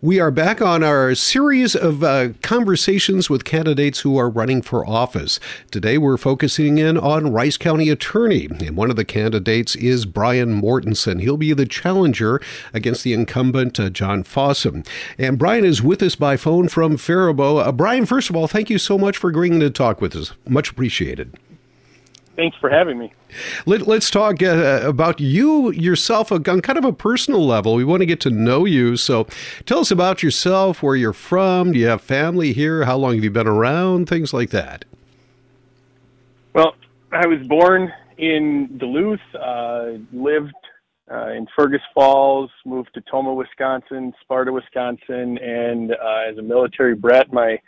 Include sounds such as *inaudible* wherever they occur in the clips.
We are back on our series of uh, conversations with candidates who are running for office. Today we're focusing in on Rice County Attorney, and one of the candidates is Brian Mortenson. He'll be the challenger against the incumbent uh, John Fossum. And Brian is with us by phone from Faribault. Uh, Brian, first of all, thank you so much for agreeing to talk with us. Much appreciated. Thanks for having me. Let, us talk uh, about you yourself on kind of a personal level. We want to get to know you. So tell us about yourself, where you're from. Do you have family here? How long have you been around? Things like that. Well, I was born in Duluth, uh, lived uh, in Fergus Falls, moved to Tomah, Wisconsin, Sparta, Wisconsin, and uh, as a military brat, my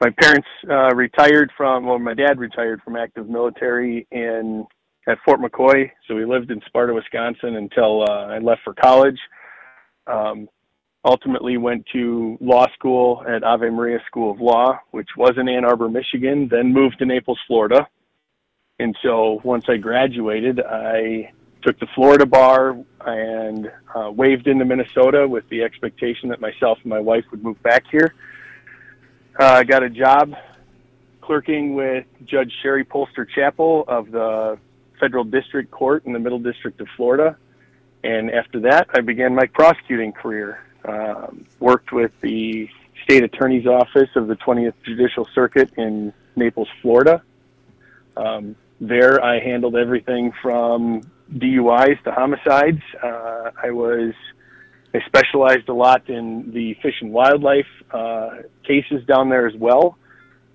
my parents uh, retired from, well, my dad retired from active military in at Fort McCoy. So we lived in Sparta, Wisconsin until uh, I left for college. Um, ultimately went to law school at Ave Maria School of Law, which was in Ann Arbor, Michigan, then moved to Naples, Florida. And so once I graduated, I took the Florida bar and uh, waived into Minnesota with the expectation that myself and my wife would move back here. Uh, I got a job clerking with Judge Sheri Polster Chappell of the Federal District Court in the Middle District of Florida. And after that, I began my prosecuting career. Um, worked with the State Attorney's Office of the 20th Judicial Circuit in Naples, Florida. Um, there, I handled everything from DUIs to homicides. Uh, I was I specialized a lot in the fish and wildlife uh, cases down there as well.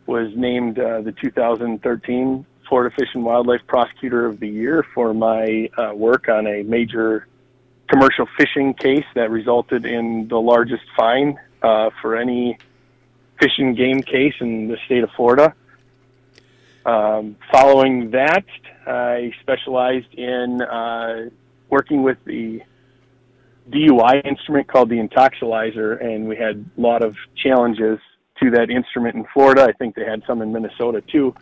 Was named uh, the 2013 Florida Fish and Wildlife Prosecutor of the Year for my uh, work on a major commercial fishing case that resulted in the largest fine uh, for any fish and game case in the state of Florida. Um, following that, I specialized in uh, working with the DUI instrument called the Intoxilyzer, and we had a lot of challenges to that instrument in Florida. I think they had some in Minnesota too.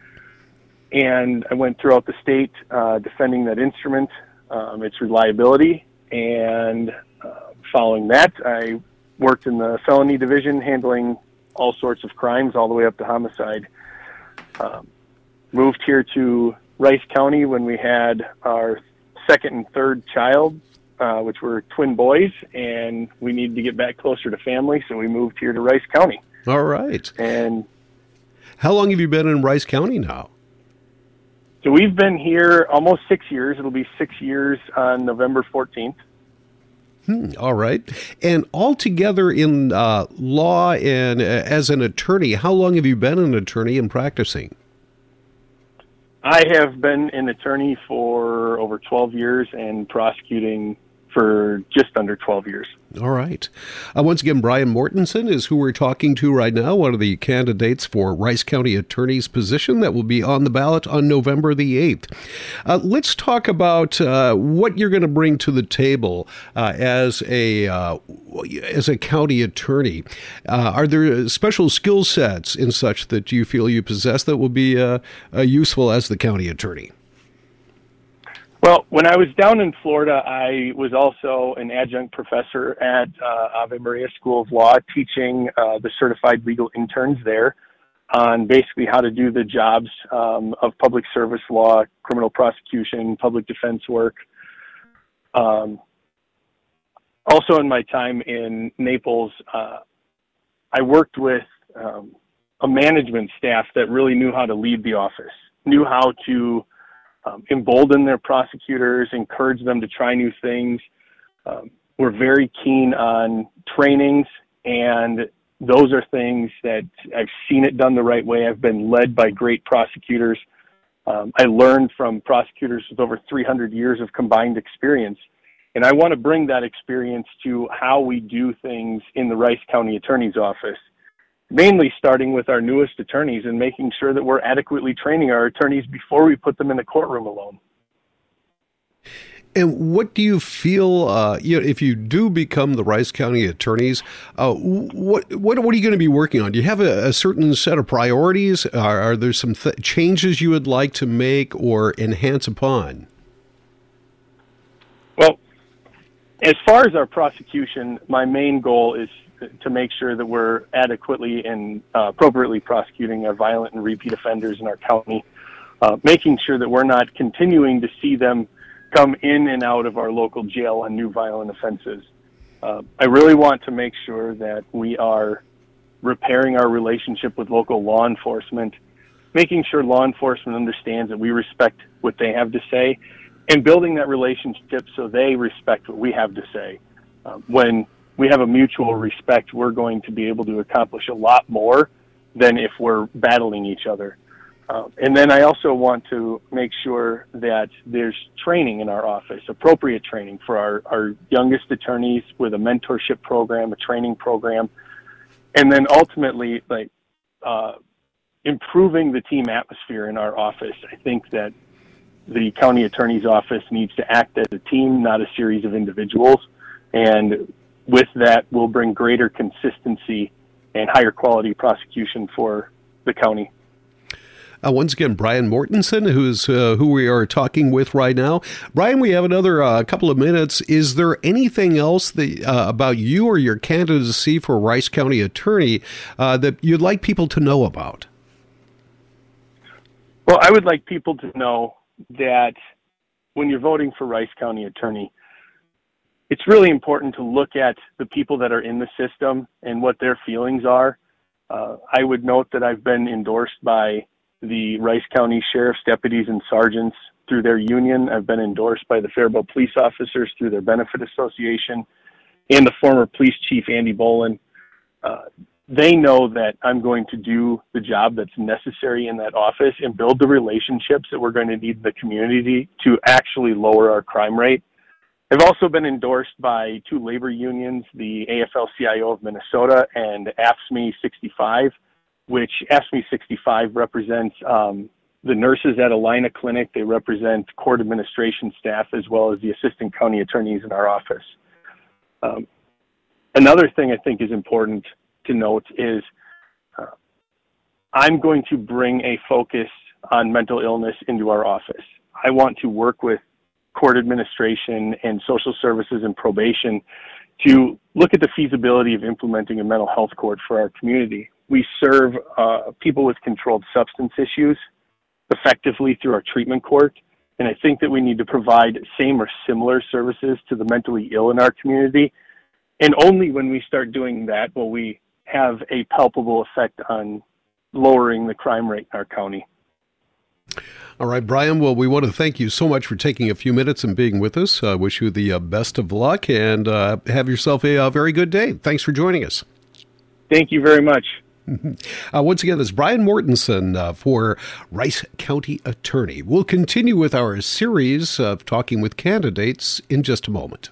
And I went throughout the state uh, defending that instrument, um, its reliability, and uh, following that, I worked in the felony division, handling all sorts of crimes, all the way up to homicide. Um, moved here to Rice County when we had our second and third child uh, which were twin boys, and we needed to get back closer to family, so we moved here to Rice County. All right. And how long have you been in Rice County now? So we've been here almost six years. It'll be six years on November 14th. Hmm, all right. And altogether in uh, law and uh, as an attorney, how long have you been an attorney and practicing? I have been an attorney for over 12 years and prosecuting for just under 12 years. All right. Uh, once again, Brian Mortenson is who we're talking to right now, one of the candidates for Rice County Attorney's position that will be on the ballot on November the 8th. Uh, let's talk about uh, what you're going to bring to the table uh, as a uh, as a county attorney. Uh, are there special skill sets in such that you feel you possess that will be useful as the county attorney? Well, when I was down in Florida, I was also an adjunct professor at uh, Ave Maria School of Law, teaching uh, the certified legal interns there on basically how to do the jobs um, of public service law, criminal prosecution, public defense work. Um, also, in my time in Naples, uh, I worked with um, a management staff that really knew how to lead the office, knew how to um, embolden their prosecutors, encourage them to try new things. Um, we're very keen on trainings, and those are things that I've seen it done the right way. I've been led by great prosecutors. Um, I learned from prosecutors with over 300 years of combined experience. And I want to bring that experience to how we do things in the Rice County Attorney's Office mainly starting with our newest attorneys and making sure that we're adequately training our attorneys before we put them in the courtroom alone. And what do you feel? Uh, you know, if you do become the Rice County attorneys, uh, what what what are you going to be working on? Do you have a, a certain set of priorities? Are, are there some th- changes you would like to make or enhance upon? Well, as far as our prosecution, my main goal is to make sure that we're adequately and uh, appropriately prosecuting our violent and repeat offenders in our county, uh, making sure that we're not continuing to see them come in and out of our local jail on new violent offenses. Uh, I really want to make sure that we are repairing our relationship with local law enforcement, making sure law enforcement understands that we respect what they have to say, and building that relationship so they respect what we have to say. Uh, when we have a mutual respect, we're going to be able to accomplish a lot more than if we're battling each other. Uh, and then I also want to make sure that there's training in our office, appropriate training for our, our youngest attorneys with a mentorship program, a training program, and then ultimately, like, uh, improving the team atmosphere in our office. I think that the county attorney's office needs to act as a team, not a series of individuals. And with that, we'll bring greater consistency and higher quality prosecution for the county. Uh, once again, Brian Mortenson, who's uh, who we are talking with right now. Brian, we have another uh, couple of minutes. Is there anything else that, uh, about you or your candidacy for Rice County Attorney uh, that you'd like people to know about? Well, I would like people to know that when you're voting for Rice County Attorney, it's really important to look at the people that are in the system and what their feelings are. Uh, I would note that I've been endorsed by the Rice County Sheriff's deputies and sergeants through their union. I've been endorsed by the Faribault police officers through their benefit association and the former police chief, Andy Bohlen. Uh, they know that I'm going to do the job that's necessary in that office and build the relationships that we're going to need in the community to actually lower our crime rate. I've also been endorsed by two labor unions, the AFL-CIO of Minnesota and AFSCME 65, which AFSCME 65 represents um, the nurses at Allina Clinic. They represent court administration staff as well as the assistant county attorneys in our office. Um, another thing I think is important to note is uh, I'm going to bring a focus on mental illness into our office. I want to work with court administration and social services and probation to look at the feasibility of implementing a mental health court for our community. We serve uh, people with controlled substance issues effectively through our treatment court. And I think that we need to provide same or similar services to the mentally ill in our community. And only when we start doing that will we have a palpable effect on lowering the crime rate in our county. All right, Brian. Well, we want to thank you so much for taking a few minutes and being with us. I uh, wish you the uh, best of luck and uh, have yourself a, a, uh, very good day. Thanks for joining us. Thank you very much. *laughs* Uh, once again, this is Brian Mortenson uh, for Rice County Attorney. We'll continue with our series of talking with candidates in just a moment.